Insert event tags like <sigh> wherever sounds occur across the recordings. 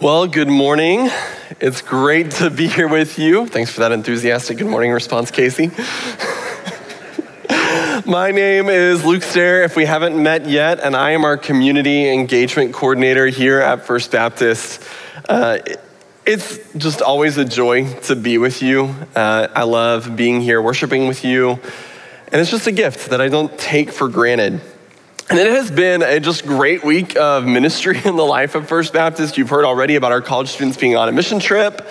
Well, good morning. It's great to be here with you. Thanks for that enthusiastic good morning response, Casey. <laughs> My name is Luke Stehr, if we haven't met yet, and I am our community engagement coordinator here at First Baptist. Uh, it's just always a joy to be with you. Uh, I love being here, worshiping with you, and it's just a gift that I don't take for granted. And it has been a just great week of ministry in the life of First Baptist. You've heard already about our college students being on a mission trip,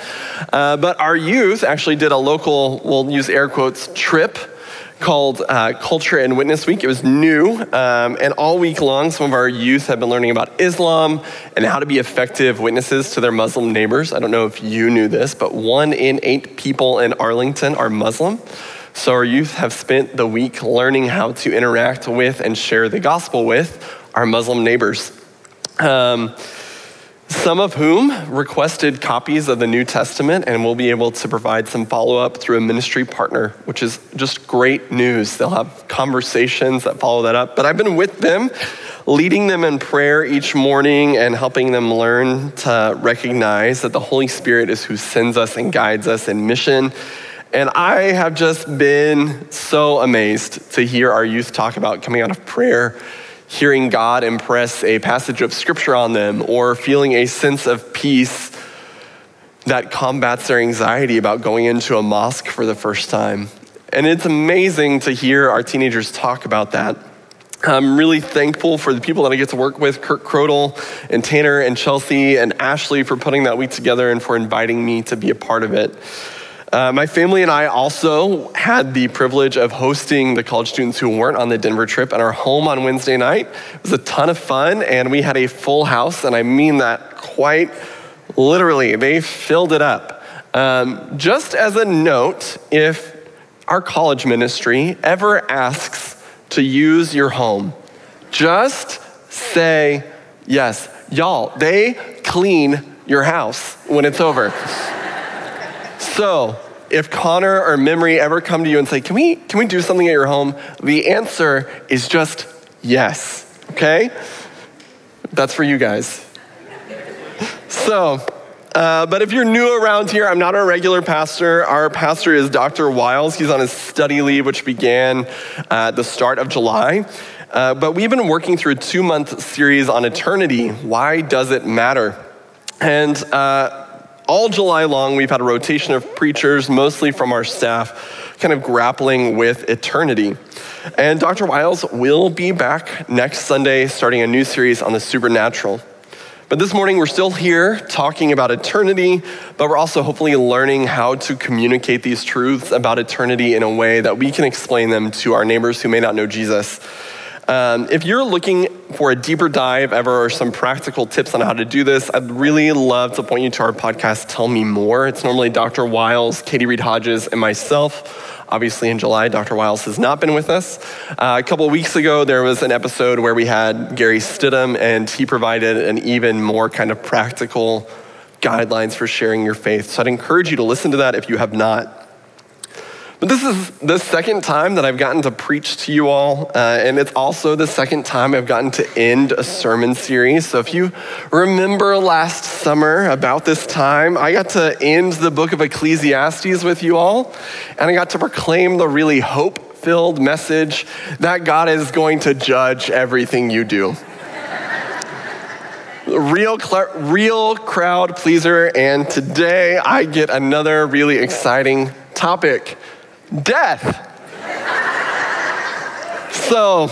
uh, but our youth actually did a local, we'll use air quotes, trip called uh, Culture and Witness Week. It was new, um, and all week long, some of our youth have been learning about Islam and how to be effective witnesses to their Muslim neighbors. I don't know if you knew this, but one in eight people in Arlington are Muslim. So our youth have spent the week learning how to interact with and share the gospel with our Muslim neighbors. Um, some of whom requested copies of the New Testament, and we'll be able to provide some follow up through a ministry partner, which is just great news. They'll have conversations that follow that up. But I've been with them, leading them in prayer each morning and helping them learn to recognize that the Holy Spirit is who sends us and guides us in mission and I have just been so amazed to hear our youth talk about coming out of prayer, hearing God impress a passage of scripture on them, or feeling a sense of peace that combats their anxiety about going into a mosque for the first time. And it's amazing to hear our teenagers talk about that. I'm really thankful for the people that I get to work with, Kurt Crodel and Tanner and Chelsea and Ashley for putting that week together and for inviting me to be a part of it. Uh, my family and I also had the privilege of hosting the college students who weren't on the Denver trip at our home on Wednesday night. It was a ton of fun, and we had a full house, and I mean that quite literally. They filled it up. Um, just as a note, if our college ministry ever asks to use your home, just say yes. Y'all, they clean your house when it's over. So, if Connor or Memory ever come to you and say, can we, can we do something at your home? The answer is just yes, okay? That's for you guys. So, uh, but if you're new around here, I'm not a regular pastor. Our pastor is Dr. Wiles. He's on his study leave, which began at the start of July. Uh, but we've been working through a two month series on eternity. Why does it matter? And uh, all July long, we've had a rotation of preachers, mostly from our staff, kind of grappling with eternity. And Dr. Wiles will be back next Sunday, starting a new series on the supernatural. But this morning, we're still here talking about eternity, but we're also hopefully learning how to communicate these truths about eternity in a way that we can explain them to our neighbors who may not know Jesus. Um, if you're looking for a deeper dive ever or some practical tips on how to do this, I'd really love to point you to our podcast, Tell Me More. It's normally Dr. Wiles, Katie Reed Hodges, and myself. Obviously, in July, Dr. Wiles has not been with us. Uh, a couple weeks ago, there was an episode where we had Gary Stidham, and he provided an even more kind of practical guidelines for sharing your faith. So I'd encourage you to listen to that if you have not. But this is the second time that I've gotten to preach to you all, uh, and it's also the second time I've gotten to end a sermon series. So if you remember last summer about this time, I got to end the book of Ecclesiastes with you all, and I got to proclaim the really hope filled message that God is going to judge everything you do. real, real crowd pleaser, and today I get another really exciting topic death. so,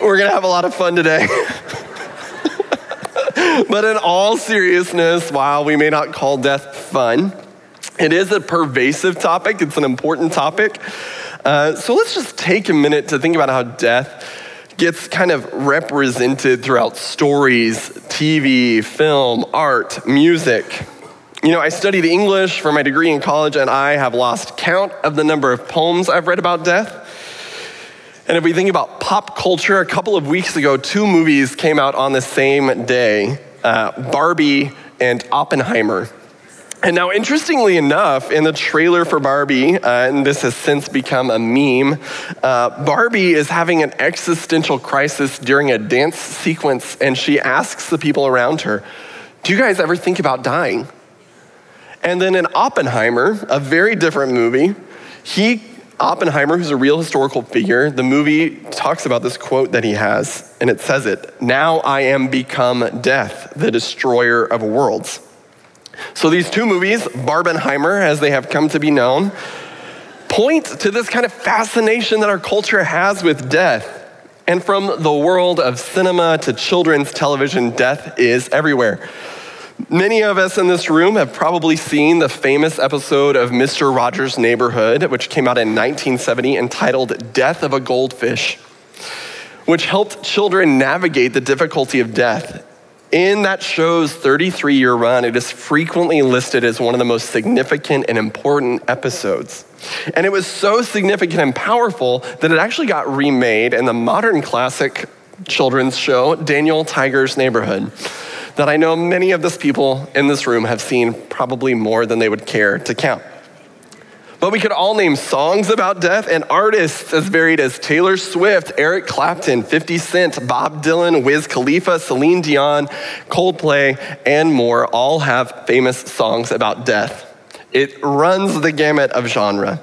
we're going to have a lot of fun today. <laughs> but in all seriousness, while we may not call death fun, it is a pervasive topic, it's an important topic. Uh, so let's just take a minute to think about how death gets kind of represented throughout stories, TV, film, art, music. You know, I studied English for my degree in college, and I have lost count of the number of poems I've read about death. And if we think about pop culture, a couple of weeks ago, two movies came out on the same day uh, Barbie and Oppenheimer. And now, interestingly enough, in the trailer for Barbie, uh, and this has since become a meme, uh, Barbie is having an existential crisis during a dance sequence, and she asks the people around her, Do you guys ever think about dying? And then in Oppenheimer, a very different movie, he, Oppenheimer, who's a real historical figure, the movie talks about this quote that he has, and it says it Now I am become death, the destroyer of worlds. So these two movies, Barbenheimer, as they have come to be known, point to this kind of fascination that our culture has with death. And from the world of cinema to children's television, death is everywhere. Many of us in this room have probably seen the famous episode of Mr. Rogers' Neighborhood, which came out in 1970, entitled Death of a Goldfish, which helped children navigate the difficulty of death. In that show's 33 year run, it is frequently listed as one of the most significant and important episodes. And it was so significant and powerful that it actually got remade in the modern classic children's show, Daniel Tiger's Neighborhood, that I know many of this people in this room have seen probably more than they would care to count. But we could all name songs about death and artists as varied as Taylor Swift, Eric Clapton, 50 Cent, Bob Dylan, Wiz Khalifa, Celine Dion, Coldplay, and more all have famous songs about death. It runs the gamut of genre.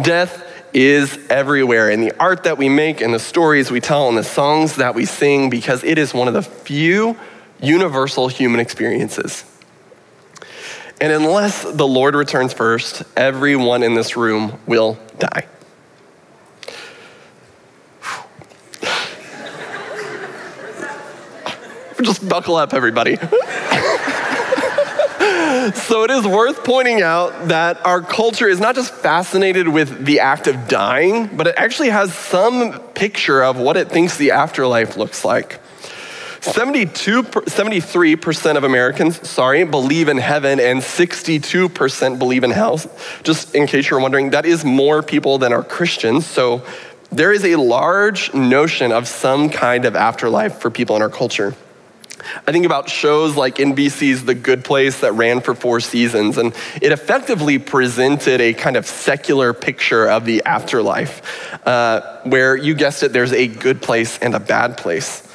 Death is everywhere in the art that we make, in the stories we tell, in the songs that we sing, because it is one of the few universal human experiences. And unless the Lord returns first, everyone in this room will die. <sighs> Just buckle up, everybody. <laughs> so it is worth pointing out that our culture is not just fascinated with the act of dying, but it actually has some picture of what it thinks the afterlife looks like. 72, 73% of Americans, sorry, believe in heaven and 62% believe in hell. Just in case you're wondering, that is more people than are Christians. So there is a large notion of some kind of afterlife for people in our culture. I think about shows like NBC's The Good Place that ran for four seasons, and it effectively presented a kind of secular picture of the afterlife, uh, where you guessed it, there's a good place and a bad place.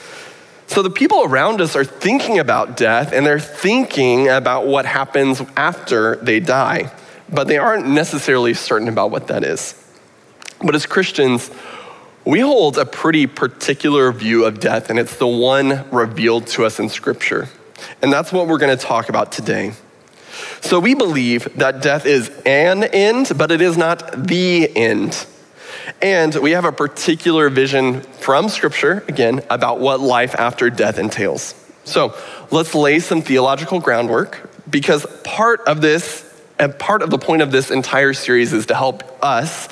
So the people around us are thinking about death and they're thinking about what happens after they die, but they aren't necessarily certain about what that is. But as Christians, we hold a pretty particular view of death, and it's the one revealed to us in Scripture. And that's what we're going to talk about today. So we believe that death is an end, but it is not the end. And we have a particular vision from Scripture, again, about what life after death entails. So let's lay some theological groundwork because part of this, and part of the point of this entire series is to help us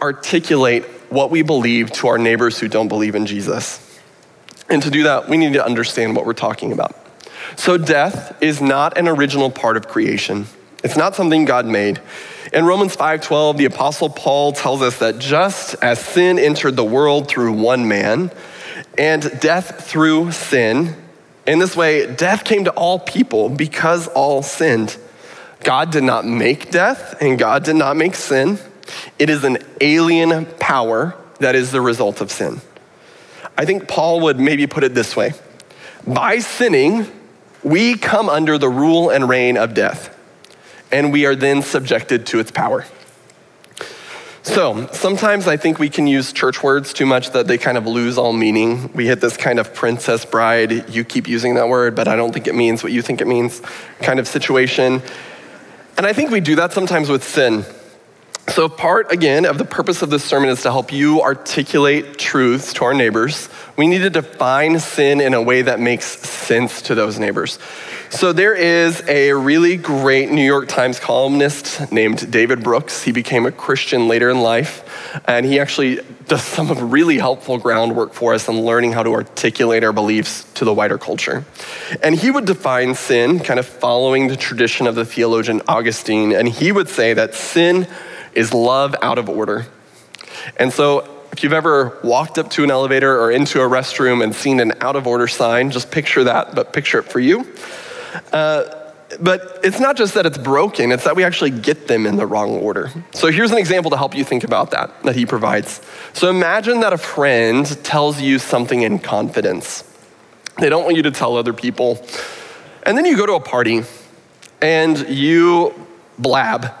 articulate what we believe to our neighbors who don't believe in Jesus. And to do that, we need to understand what we're talking about. So, death is not an original part of creation. It's not something God made. In Romans 5:12, the apostle Paul tells us that just as sin entered the world through one man and death through sin, in this way death came to all people because all sinned. God did not make death and God did not make sin. It is an alien power that is the result of sin. I think Paul would maybe put it this way By sinning, we come under the rule and reign of death, and we are then subjected to its power. So, sometimes I think we can use church words too much that they kind of lose all meaning. We hit this kind of princess bride, you keep using that word, but I don't think it means what you think it means kind of situation. And I think we do that sometimes with sin. So, part again of the purpose of this sermon is to help you articulate truths to our neighbors. We need to define sin in a way that makes sense to those neighbors. So, there is a really great New York Times columnist named David Brooks. He became a Christian later in life, and he actually does some of really helpful groundwork for us in learning how to articulate our beliefs to the wider culture. And he would define sin kind of following the tradition of the theologian Augustine, and he would say that sin is love out of order. And so, if you've ever walked up to an elevator or into a restroom and seen an out of order sign, just picture that, but picture it for you. Uh, but it's not just that it's broken, it's that we actually get them in the wrong order. So here's an example to help you think about that, that he provides. So imagine that a friend tells you something in confidence. They don't want you to tell other people. And then you go to a party and you blab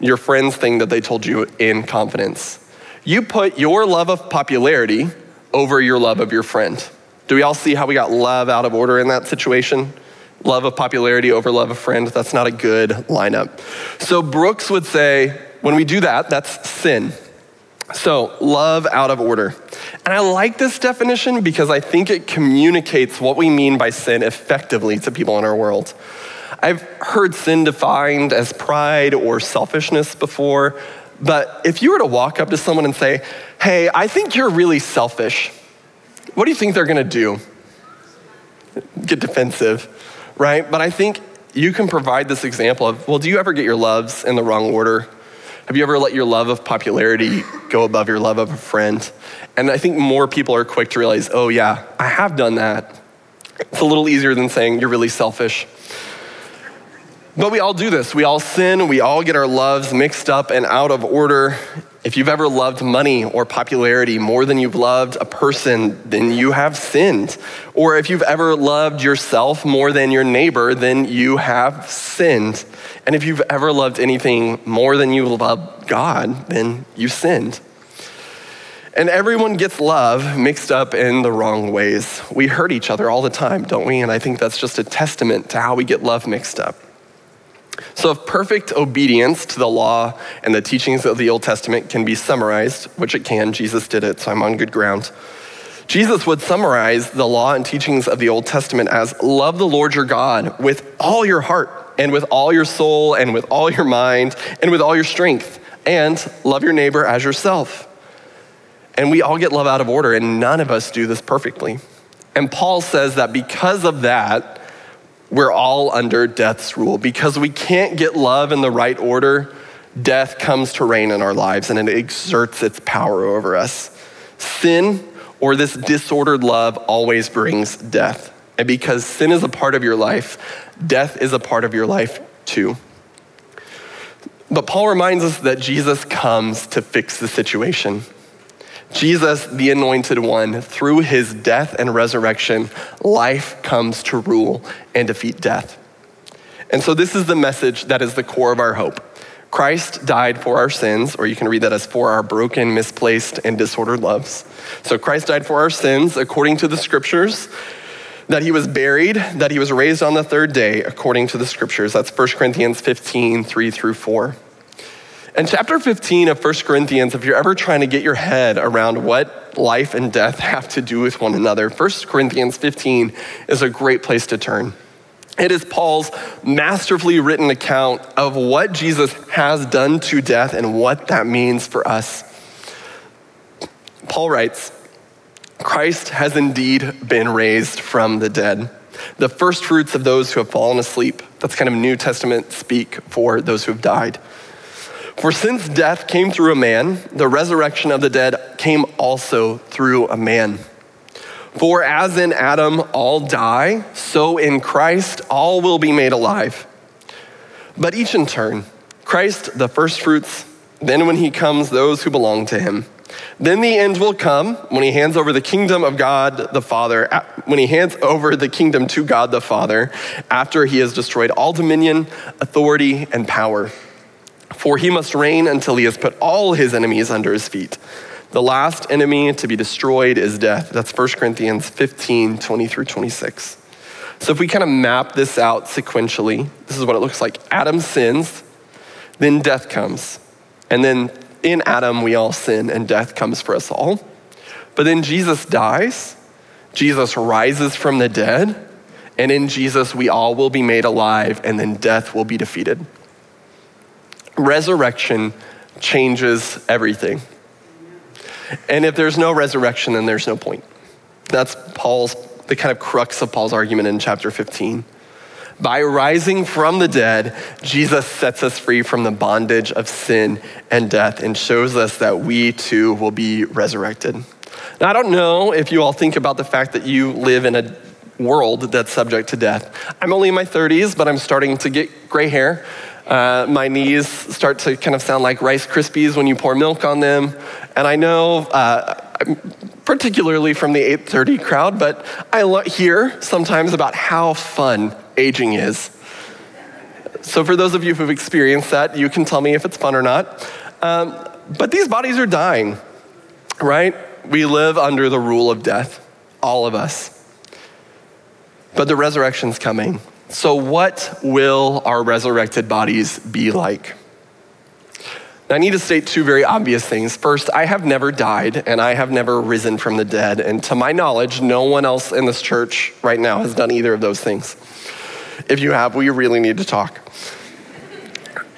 your friend's thing that they told you in confidence. You put your love of popularity over your love of your friend. Do we all see how we got love out of order in that situation? Love of popularity over love of friend. That's not a good lineup. So Brooks would say, when we do that, that's sin. So, love out of order. And I like this definition because I think it communicates what we mean by sin effectively to people in our world. I've heard sin defined as pride or selfishness before, but if you were to walk up to someone and say, Hey, I think you're really selfish, what do you think they're gonna do? Get defensive, right? But I think you can provide this example of, well, do you ever get your loves in the wrong order? Have you ever let your love of popularity go above your love of a friend? And I think more people are quick to realize, oh, yeah, I have done that. It's a little easier than saying you're really selfish. But we all do this. We all sin. We all get our loves mixed up and out of order. If you've ever loved money or popularity more than you've loved a person, then you have sinned. Or if you've ever loved yourself more than your neighbor, then you have sinned. And if you've ever loved anything more than you love God, then you sinned. And everyone gets love mixed up in the wrong ways. We hurt each other all the time, don't we? And I think that's just a testament to how we get love mixed up. So, if perfect obedience to the law and the teachings of the Old Testament can be summarized, which it can, Jesus did it, so I'm on good ground. Jesus would summarize the law and teachings of the Old Testament as love the Lord your God with all your heart and with all your soul and with all your mind and with all your strength, and love your neighbor as yourself. And we all get love out of order, and none of us do this perfectly. And Paul says that because of that, we're all under death's rule. Because we can't get love in the right order, death comes to reign in our lives and it exerts its power over us. Sin or this disordered love always brings death. And because sin is a part of your life, death is a part of your life too. But Paul reminds us that Jesus comes to fix the situation. Jesus, the anointed one, through his death and resurrection, life comes to rule and defeat death. And so, this is the message that is the core of our hope. Christ died for our sins, or you can read that as for our broken, misplaced, and disordered loves. So, Christ died for our sins according to the scriptures, that he was buried, that he was raised on the third day according to the scriptures. That's 1 Corinthians 15, 3 through 4. In chapter 15 of 1 Corinthians, if you're ever trying to get your head around what life and death <laughs> have to do with one another, 1 Corinthians 15 is a great place to turn. It is Paul's masterfully written account of what Jesus has done to death and what that means for us. Paul writes, Christ has indeed been raised from the dead, the first fruits of those who have fallen asleep. That's kind of New Testament speak for those who have died. For since death came through a man, the resurrection of the dead came also through a man. For as in Adam all die, so in Christ all will be made alive. But each in turn Christ the firstfruits, then when he comes, those who belong to him. Then the end will come when he hands over the kingdom of God the Father, when he hands over the kingdom to God the Father, after he has destroyed all dominion, authority, and power for he must reign until he has put all his enemies under his feet. The last enemy to be destroyed is death. That's 1 Corinthians 15, 20 through 26. So if we kind of map this out sequentially, this is what it looks like. Adam sins, then death comes. And then in Adam, we all sin, and death comes for us all. But then Jesus dies, Jesus rises from the dead, and in Jesus, we all will be made alive, and then death will be defeated resurrection changes everything. And if there's no resurrection, then there's no point. That's Paul's, the kind of crux of Paul's argument in chapter 15. By rising from the dead, Jesus sets us free from the bondage of sin and death and shows us that we too will be resurrected. Now, I don't know if you all think about the fact that you live in a world that's subject to death. I'm only in my 30s, but I'm starting to get gray hair. Uh, my knees start to kind of sound like Rice Krispies when you pour milk on them. And I know, uh, particularly from the 8:30 crowd, but I hear sometimes about how fun aging is. So, for those of you who've experienced that, you can tell me if it's fun or not. Um, but these bodies are dying, right? We live under the rule of death, all of us. But the resurrection's coming. So, what will our resurrected bodies be like? Now, I need to state two very obvious things. First, I have never died and I have never risen from the dead. And to my knowledge, no one else in this church right now has done either of those things. If you have, we really need to talk.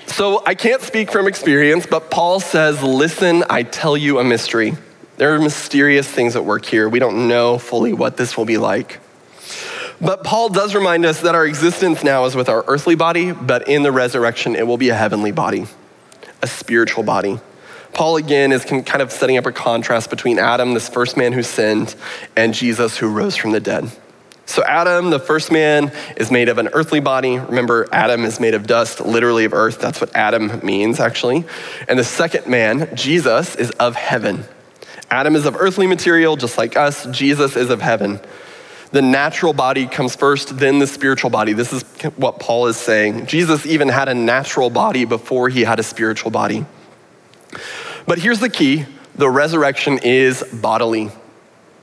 So I can't speak from experience, but Paul says, Listen, I tell you a mystery. There are mysterious things at work here. We don't know fully what this will be like. But Paul does remind us that our existence now is with our earthly body, but in the resurrection, it will be a heavenly body a spiritual body. Paul again is kind of setting up a contrast between Adam, this first man who sinned, and Jesus who rose from the dead. So, Adam, the first man, is made of an earthly body. Remember, Adam is made of dust, literally of earth. That's what Adam means, actually. And the second man, Jesus, is of heaven. Adam is of earthly material, just like us. Jesus is of heaven. The natural body comes first, then the spiritual body. This is what Paul is saying. Jesus even had a natural body before he had a spiritual body. But here's the key the resurrection is bodily.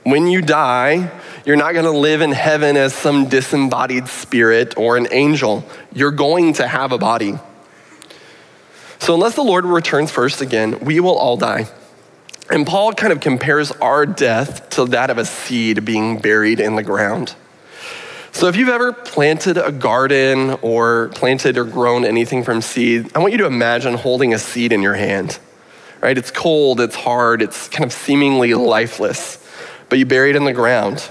When you die, you're not going to live in heaven as some disembodied spirit or an angel. You're going to have a body. So, unless the Lord returns first again, we will all die. And Paul kind of compares our death to that of a seed being buried in the ground. So if you've ever planted a garden or planted or grown anything from seed, I want you to imagine holding a seed in your hand. Right? It's cold, it's hard, it's kind of seemingly lifeless, but you bury it in the ground.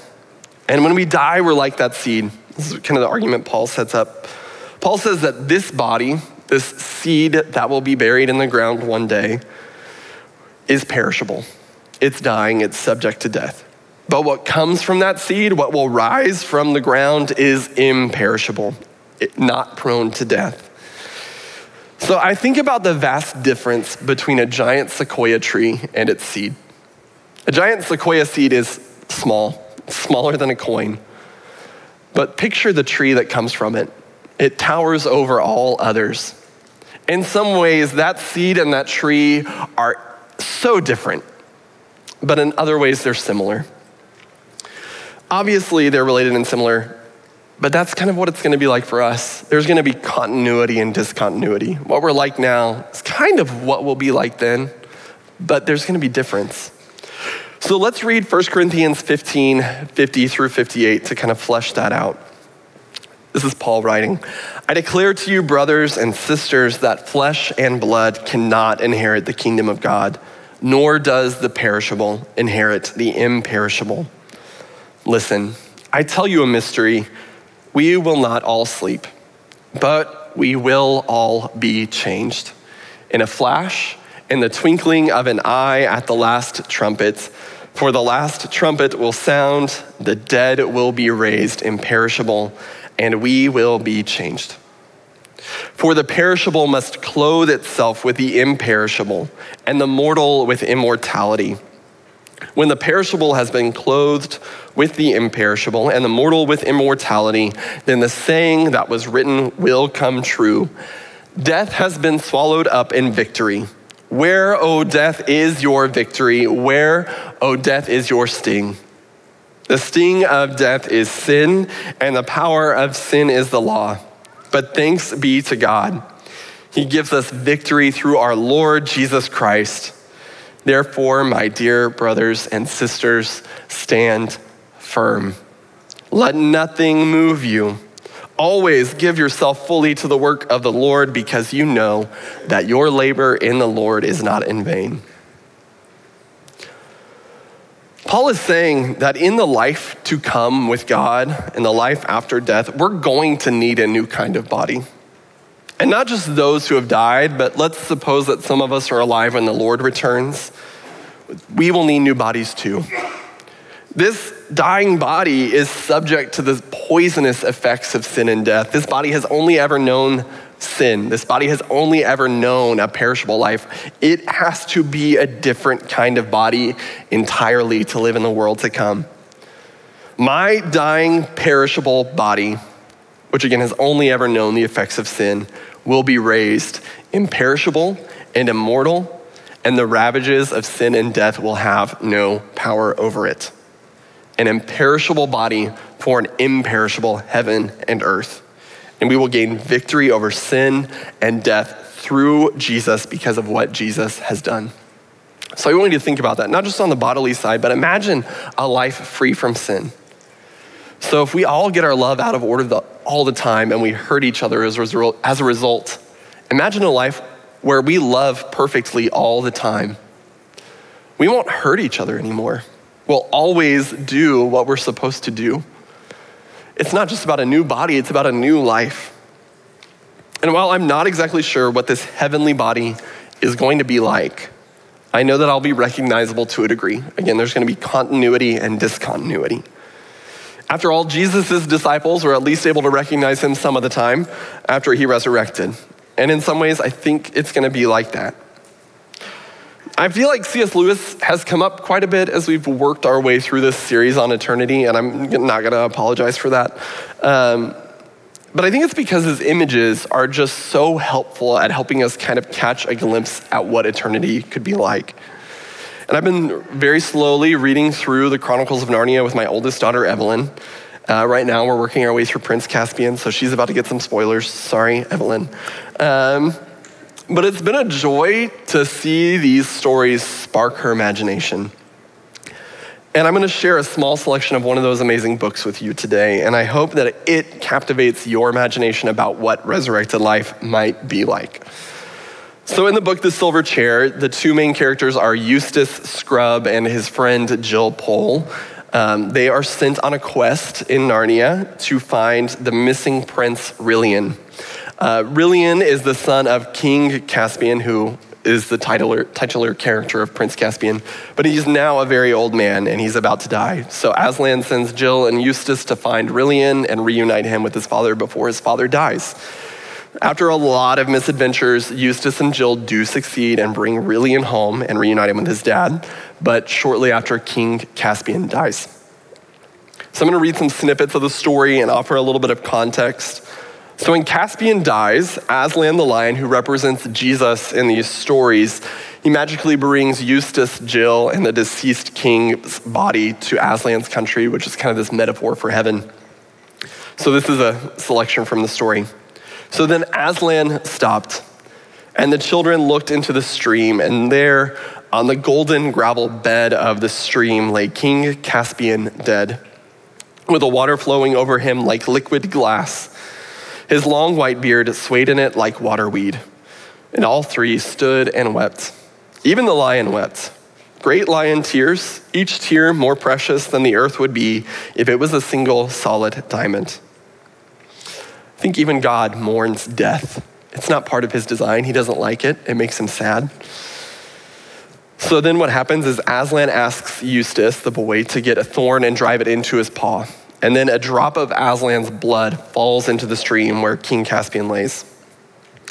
And when we die, we're like that seed. This is kind of the argument Paul sets up. Paul says that this body, this seed that will be buried in the ground one day, is perishable. It's dying, it's subject to death. But what comes from that seed, what will rise from the ground, is imperishable, not prone to death. So I think about the vast difference between a giant sequoia tree and its seed. A giant sequoia seed is small, smaller than a coin. But picture the tree that comes from it. It towers over all others. In some ways, that seed and that tree are so different, but in other ways, they're similar. Obviously, they're related and similar, but that's kind of what it's going to be like for us. There's going to be continuity and discontinuity. What we're like now is kind of what we'll be like then, but there's going to be difference. So let's read 1 Corinthians 15 50 through 58 to kind of flesh that out. This is Paul writing. I declare to you, brothers and sisters, that flesh and blood cannot inherit the kingdom of God, nor does the perishable inherit the imperishable. Listen, I tell you a mystery. We will not all sleep, but we will all be changed. In a flash, in the twinkling of an eye at the last trumpet, for the last trumpet will sound, the dead will be raised imperishable and we will be changed. For the perishable must clothe itself with the imperishable, and the mortal with immortality. When the perishable has been clothed with the imperishable, and the mortal with immortality, then the saying that was written will come true Death has been swallowed up in victory. Where, O death, is your victory? Where, O death, is your sting? The sting of death is sin, and the power of sin is the law. But thanks be to God. He gives us victory through our Lord Jesus Christ. Therefore, my dear brothers and sisters, stand firm. Let nothing move you. Always give yourself fully to the work of the Lord because you know that your labor in the Lord is not in vain. Paul is saying that in the life to come with God, in the life after death, we're going to need a new kind of body. And not just those who have died, but let's suppose that some of us are alive when the Lord returns. We will need new bodies too. This dying body is subject to the poisonous effects of sin and death. This body has only ever known sin. This body has only ever known a perishable life. It has to be a different kind of body entirely to live in the world to come. My dying, perishable body which again has only ever known the effects of sin, will be raised imperishable and immortal, and the ravages of sin and death will have no power over it. An imperishable body for an imperishable heaven and earth. And we will gain victory over sin and death through Jesus because of what Jesus has done. So I want you to think about that, not just on the bodily side, but imagine a life free from sin. So if we all get our love out of order the, all the time and we hurt each other as as a result, imagine a life where we love perfectly all the time. We won't hurt each other anymore. We'll always do what we're supposed to do. It's not just about a new body, it's about a new life. And while I'm not exactly sure what this heavenly body is going to be like, I know that I'll be recognizable to a degree. Again, there's going to be continuity and discontinuity. After all, Jesus' disciples were at least able to recognize him some of the time after he resurrected. And in some ways, I think it's going to be like that. I feel like C.S. Lewis has come up quite a bit as we've worked our way through this series on eternity, and I'm not going to apologize for that. Um, but I think it's because his images are just so helpful at helping us kind of catch a glimpse at what eternity could be like. And I've been very slowly reading through the Chronicles of Narnia with my oldest daughter, Evelyn. Uh, right now, we're working our way through Prince Caspian, so she's about to get some spoilers. Sorry, Evelyn. Um, but it's been a joy to see these stories spark her imagination. And I'm going to share a small selection of one of those amazing books with you today, and I hope that it captivates your imagination about what resurrected life might be like. So, in the book The Silver Chair, the two main characters are Eustace Scrubb and his friend Jill Pole. Um, they are sent on a quest in Narnia to find the missing prince Rilian. Uh, Rilian is the son of King Caspian, who is the titular, titular character of Prince Caspian, but he's now a very old man and he's about to die. So Aslan sends Jill and Eustace to find Rilian and reunite him with his father before his father dies. After a lot of misadventures, Eustace and Jill do succeed and bring Rilian home and reunite him with his dad, but shortly after, King Caspian dies. So I'm going to read some snippets of the story and offer a little bit of context. So when Caspian dies, Aslan the lion, who represents Jesus in these stories, he magically brings Eustace, Jill, and the deceased king's body to Aslan's country, which is kind of this metaphor for heaven. So this is a selection from the story. So then Aslan stopped, and the children looked into the stream, and there on the golden gravel bed of the stream lay King Caspian dead, with the water flowing over him like liquid glass. His long white beard swayed in it like waterweed. And all three stood and wept. Even the lion wept. Great lion tears, each tear more precious than the earth would be if it was a single solid diamond. I think even God mourns death. It's not part of his design. He doesn't like it, it makes him sad. So then what happens is Aslan asks Eustace, the boy, to get a thorn and drive it into his paw. And then a drop of Aslan's blood falls into the stream where King Caspian lays.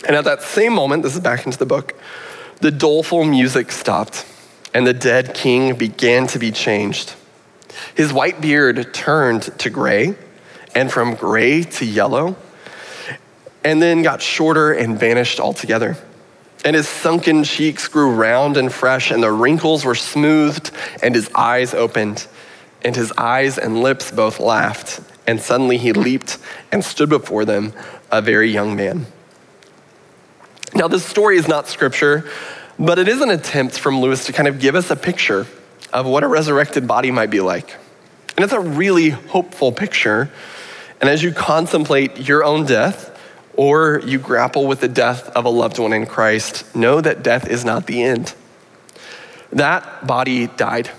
And at that same moment, this is back into the book, the doleful music stopped, and the dead king began to be changed. His white beard turned to gray, and from gray to yellow and then got shorter and vanished altogether. And his sunken cheeks grew round and fresh, and the wrinkles were smoothed, and his eyes opened. And his eyes and lips both laughed. And suddenly he leaped and stood before them, a very young man. Now, this story is not scripture, but it is an attempt from Lewis to kind of give us a picture of what a resurrected body might be like. And it's a really hopeful picture. And as you contemplate your own death, or you grapple with the death of a loved one in Christ, know that death is not the end. That body died.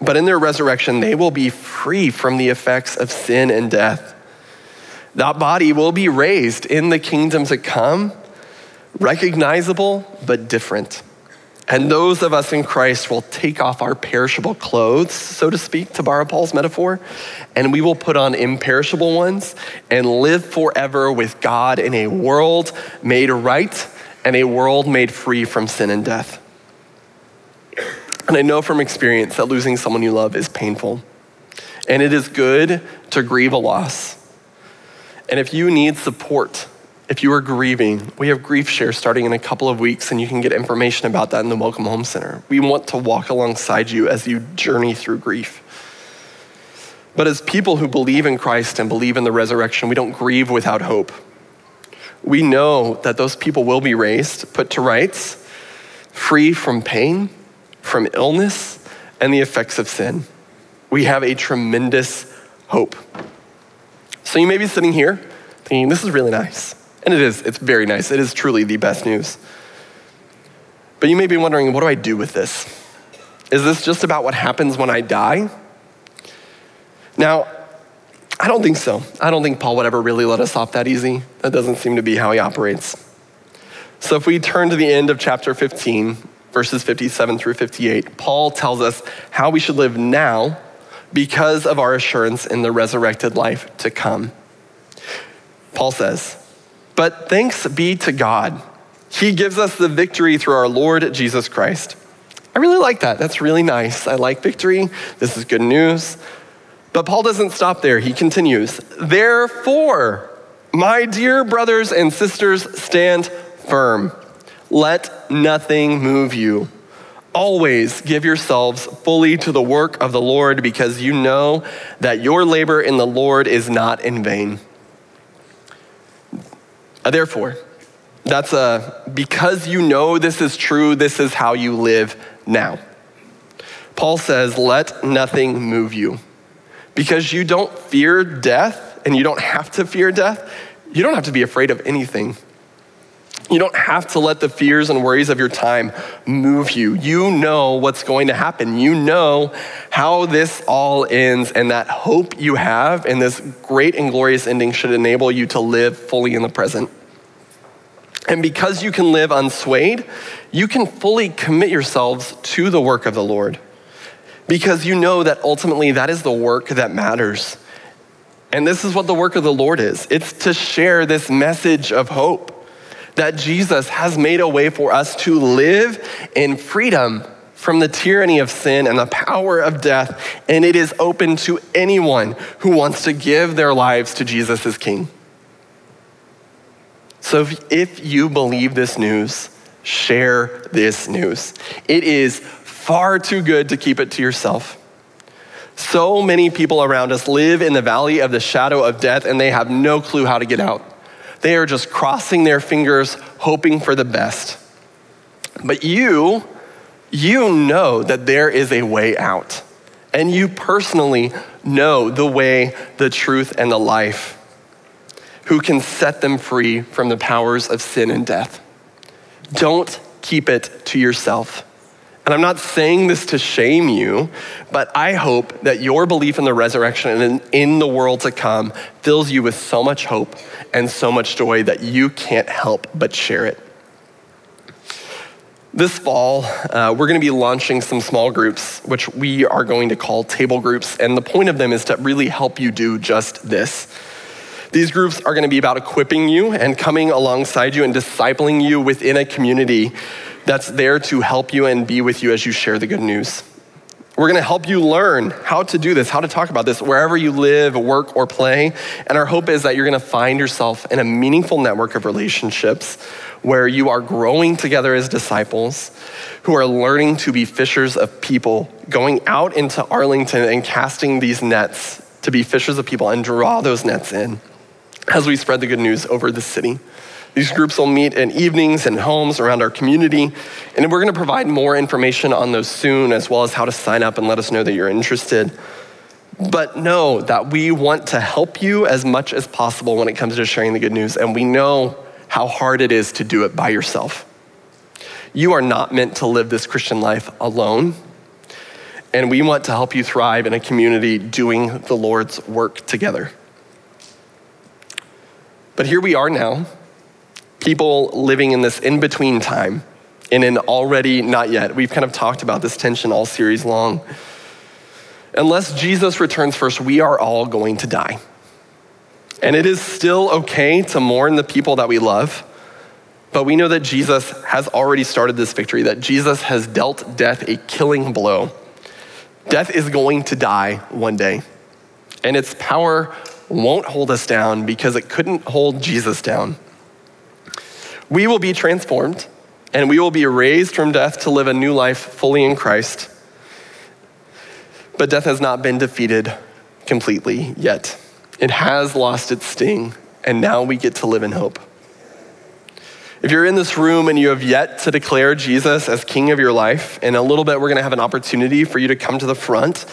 But in their resurrection, they will be free from the effects of sin and death. That body will be raised in the kingdom to come, recognizable but different. And those of us in Christ will take off our perishable clothes, so to speak, to borrow Paul's metaphor, and we will put on imperishable ones and live forever with God in a world made right and a world made free from sin and death. And I know from experience that losing someone you love is painful. And it is good to grieve a loss. And if you need support, if you are grieving, we have Grief Share starting in a couple of weeks, and you can get information about that in the Welcome Home Center. We want to walk alongside you as you journey through grief. But as people who believe in Christ and believe in the resurrection, we don't grieve without hope. We know that those people will be raised, put to rights, free from pain, from illness, and the effects of sin. We have a tremendous hope. So you may be sitting here thinking, this is really nice. And it is, it's very nice. It is truly the best news. But you may be wondering, what do I do with this? Is this just about what happens when I die? Now, I don't think so. I don't think Paul would ever really let us off that easy. That doesn't seem to be how he operates. So if we turn to the end of chapter 15, verses 57 through 58, Paul tells us how we should live now because of our assurance in the resurrected life to come. Paul says, But thanks be to God. He gives us the victory through our Lord Jesus Christ. I really like that. That's really nice. I like victory. This is good news. But Paul doesn't stop there. He continues, Therefore, my dear brothers and sisters, stand firm. Let nothing move you. Always give yourselves fully to the work of the Lord because you know that your labor in the Lord is not in vain. Uh, therefore, that's a because you know this is true, this is how you live now. Paul says, let nothing move you. Because you don't fear death and you don't have to fear death, you don't have to be afraid of anything. You don't have to let the fears and worries of your time move you. You know what's going to happen. You know how this all ends, and that hope you have and this great and glorious ending should enable you to live fully in the present. And because you can live unswayed, you can fully commit yourselves to the work of the Lord. Because you know that ultimately that is the work that matters. And this is what the work of the Lord is it's to share this message of hope that Jesus has made a way for us to live in freedom from the tyranny of sin and the power of death, and it is open to anyone who wants to give their lives to Jesus as King. So if, if you believe this news, share this news. It is far too good to keep it to yourself. So many people around us live in the valley of the shadow of death and they have no clue how to get out. They are just crossing their fingers, hoping for the best. But you, you know that there is a way out. And you personally know the way, the truth, and the life who can set them free from the powers of sin and death. Don't keep it to yourself. And I'm not saying this to shame you, but I hope that your belief in the resurrection and in the world to come fills you with so much hope and so much joy that you can't help but share it. This fall, uh, we're going to be launching some small groups, which we are going to call table groups. And the point of them is to really help you do just this. These groups are going to be about equipping you and coming alongside you and discipling you within a community that's there to help you and be with you as you share the good news. We're going to help you learn how to do this, how to talk about this wherever you live, work, or play. And our hope is that you're going to find yourself in a meaningful network of relationships where you are growing together as disciples who are learning to be fishers of people, going out into Arlington and casting these nets to be fishers of people and draw those nets in as we spread the good news over the city. These groups will meet in evenings and homes around our community, and we're going to provide more information on those soon, as well as how to sign up and let us know that you're interested. But know that we want to help you as much as possible when it comes to sharing the good news, and we know how hard it is to do it by yourself. You are not meant to live this Christian life alone, and we want to help you thrive in a community doing the Lord's work together. But here we are now people living in this in between time, in an already not yet. We've kind of talked about this tension all series long. Unless Jesus returns first, we are all going to die. And it is still okay to mourn the people that we love, but we know that Jesus has already started this victory, that Jesus has dealt death a killing blow. Death is going to die one day, and its power won't hold us down because it couldn't hold Jesus down. We will be transformed and we will be raised from death to live a new life fully in Christ. But death has not been defeated completely yet. It has lost its sting, and now we get to live in hope. If you're in this room and you have yet to declare Jesus as king of your life, in a little bit we're going to have an opportunity for you to come to the front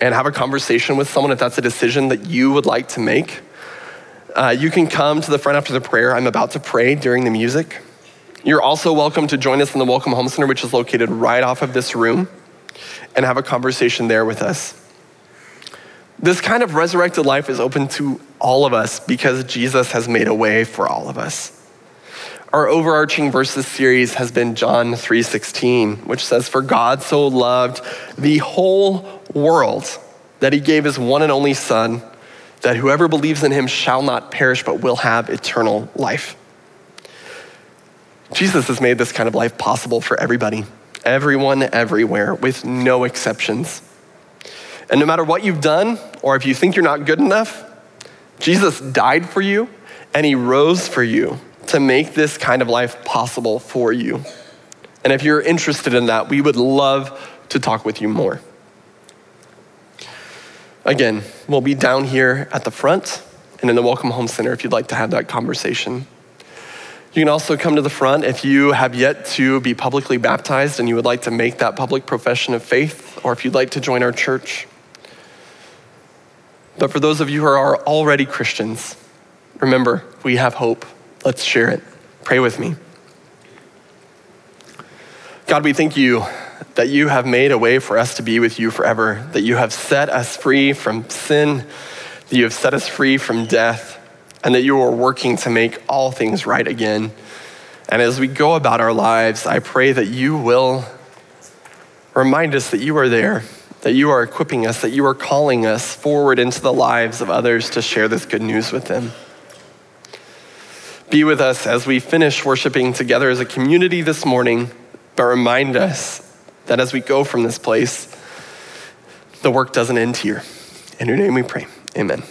and have a conversation with someone if that's a decision that you would like to make. Uh, you can come to the front after the prayer. I'm about to pray during the music. You're also welcome to join us in the Welcome Home Center, which is located right off of this room, and have a conversation there with us. This kind of resurrected life is open to all of us because Jesus has made a way for all of us. Our overarching verses series has been John 3:16, which says for God so loved the whole world that he gave his one and only son that whoever believes in him shall not perish but will have eternal life. Jesus has made this kind of life possible for everybody, everyone everywhere with no exceptions. And no matter what you've done or if you think you're not good enough, Jesus died for you and he rose for you to make this kind of life possible for you. And if you're interested in that, we would love to talk with you more. Again, we'll be down here at the front and in the Welcome Home Center if you'd like to have that conversation. You can also come to the front if you have yet to be publicly baptized and you would like to make that public profession of faith, or if you'd like to join our church. But for those of you who are already Christians, remember, we have hope. Let's share it. Pray with me. God, we thank you that you have made a way for us to be with you forever, that you have set us free from sin, that you have set us free from death, and that you are working to make all things right again. And as we go about our lives, I pray that you will remind us that you are there, that you are equipping us, that you are calling us forward into the lives of others to share this good news with them. Be with us as we finish worshiping together as a community this morning, but remind us that as we go from this place, the work doesn't end here. In your name we pray. Amen.